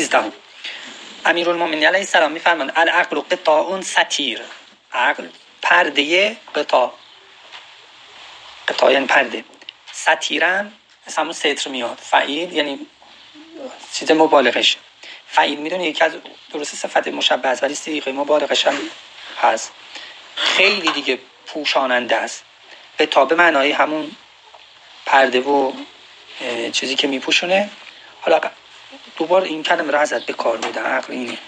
سیزدهم. امیرالمومنین علیه السلام میفرماند العقل قطاع ستیر عقل پرده قطاع. قطاع یعنی پرده. ستیرن از همون ستر میاد. فعید یعنی چیز مبالغش. فعید می‌دونی یکی از درست صفت مشبه است ولی سیغه مبالغش هم هست. خیلی دیگه پوشاننده است. به معنای همون پرده و چیزی که میپوشونه. حالا دوبار این کلمه را ازت به کار میدن عقل اینه.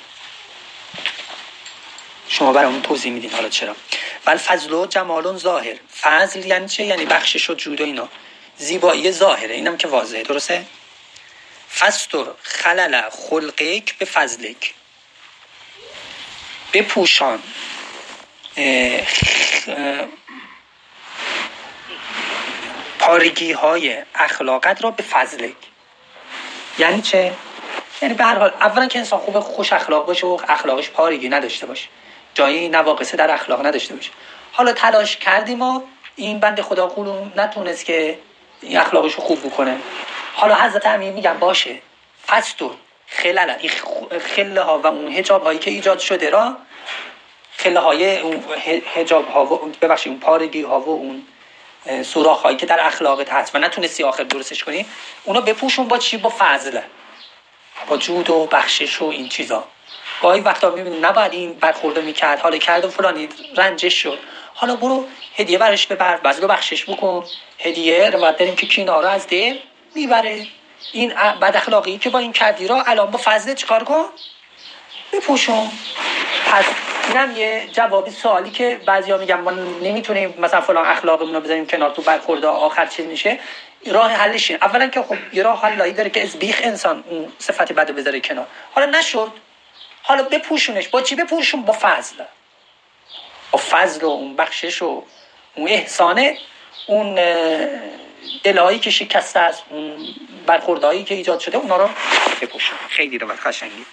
شما برامون توضیح میدین حالا چرا. ول فضل و جمال ظاهر. فضل یعنی چه؟ یعنی بخشش و جود و اینا. زیبایی ظاهره. اینم که واضحه. درسته؟ فستر خلل خلقک به فضلک. بپوشان. پارگی های اخلاقت را به فضلک. یعنی چه؟ یعنی به هر حال اولا که انسان خوب خوش اخلاق باشه و اخلاقش پارگی نداشته باشه. جایی نواقصه در اخلاق نداشته باشه. حالا تلاش کردیم و این بند خدا قولون نتونست که این اخلاقش رو خوب بکنه. حالا حضرت امیر میگن باشه. فستون خلال این خله ها و اون هجاب هایی که ایجاد شده را خله های اون هجاب ها و ببخشید اون پارگی ها و اون سوراخ هایی که در اخلاقت هست. و نتونستی آخر درستش کنی اونا بپوشون با چی؟ با فضله با جود و بخشش و این چیزا. گاهی وقتا می‌بینی نباید این برخورده می‌کرد حالا کرد و فلانی رنجش شد. حالا برو هدیه برش ببر بعضی بخشش بکن. هدیه رو داریم که کینا رو از دل می‌بره. این بد اخلاقی که با این کردی را الان با فضله چکار کن؟ بپوشون. پس اینم یه جوابی سوالی که بعضیا میگن ما نمی‌تونیم مثلا فلان اخلاقمون رو بذاریم کنار تو برخورد آخر چی میشه. راه حلش اولا که خب یه راه حلایی داره که از بیخ انسان اون صفت بده بذاره کنار. حالا نشد. حالا بپوشونش. با چی بپوشون؟ با فضل. با فضل و اون بخشش و اون احسانه. اون دلایی که شکسته است اون برخوردهایی که ایجاد شده اونا رو بپوشون. خیلی رو خشنگی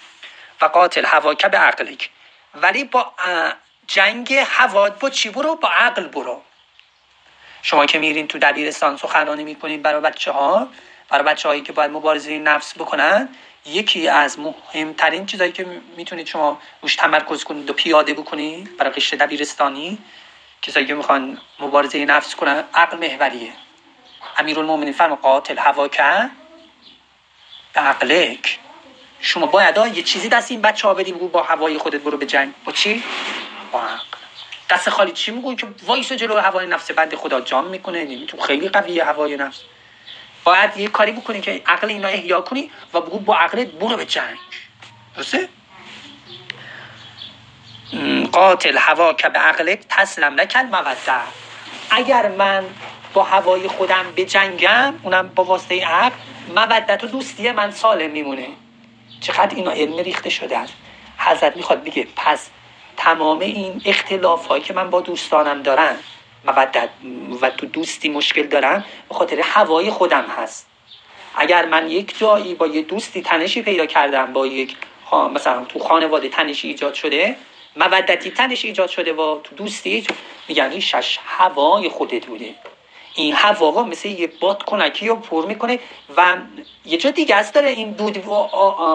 و قاتل هواکه به عقلک ولی با جنگ هواد با چی برو؟ با عقل برو. شما که میرین تو دبیرستان سخنرانی می‌کنین برای بچه ها برای بچه هایی که باید مبارزه نفس بکنن یکی از مهمترین چیزایی که می‌تونید شما روش تمرکز کنید و پیاده بکنید برای قشر دبیرستانی کسایی که می‌خوان مبارزه نفس کنن عقل محوریه. امیرالمومنین فرما قاتل هوا که به عقلک شما باید یه چیزی دست این بچه ها بدیم با هوای خودت برو به جنگ. با چی؟ با عقل. دست خالی چی میگوی که وایس جلو هوای نفس بند خدا جام می‌کنه. تو خیلی قویه هوای نفس. باید یه کاری بکنی که عقل اینا احیا کنی و بگو با عقلت برو به جنگ. درسته؟ قاتل هوا که به عقلت تسلم نکن موده اگر من با هوای خودم به جنگم اونم با واسطه عقل مودت و دوستی من سالم میمونه. چقدر اینا علم ریخته شده است حضرت می‌خواد بگه پس تمام این اختلاف هایی که من با دوستانم دارم مودت و تو دوستی مشکل دارم به خاطر هوای خودم هست. اگر من یک جایی با یه دوستی تنشی پیدا کردم با یک مثلا تو خانواده تنشی ایجاد شده مودتی تنشی ایجاد شده و تو دوستی میگن این شش هوای خودت بوده. این هوا مثل یه باد کنکی رو پر می‌کنه و یه جا دیگه است داره این دود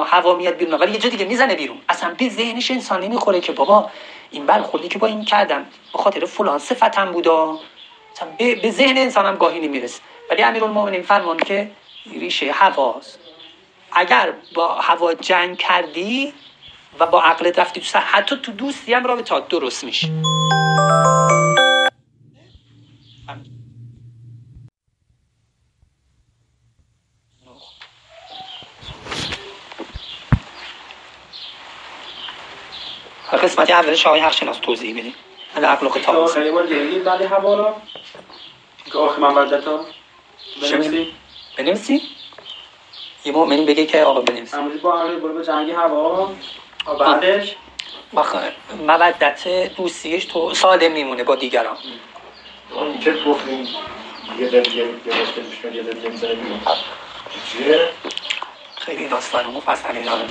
هوا میاد بیرون. ولی یه جا دیگه می‌زنه بیرون. اصلا به ذهنش انسانی می‌خوره که بابا این بل خودی که با این کردم. به خاطر فلان صفتم بودا. به, به ذهن انسانم گاهی نمی‌رسه. ولی امیرالمومنین فرمان که ریشه هواست. اگر با هوا جنگ کردی و با عقلت رفتی تو حتی تو دوستی هم رابطه درست میشه. قسمت اولش آقای حق شناس توضیح بدیم. من عقل و خطاب که آخر من بردتا بنویسی؟ بنویسی؟ یه مؤمنی بگه که آقا بنویسی. امروز با عقل برو به جنگی هوا. بعدش؟ مودت دوستیش تو سالم میمونه با دیگران. اون که گفتیم یه دل یه میشه یه دل یه بیرون. چیه؟ خیلی داستان مفصلی داره.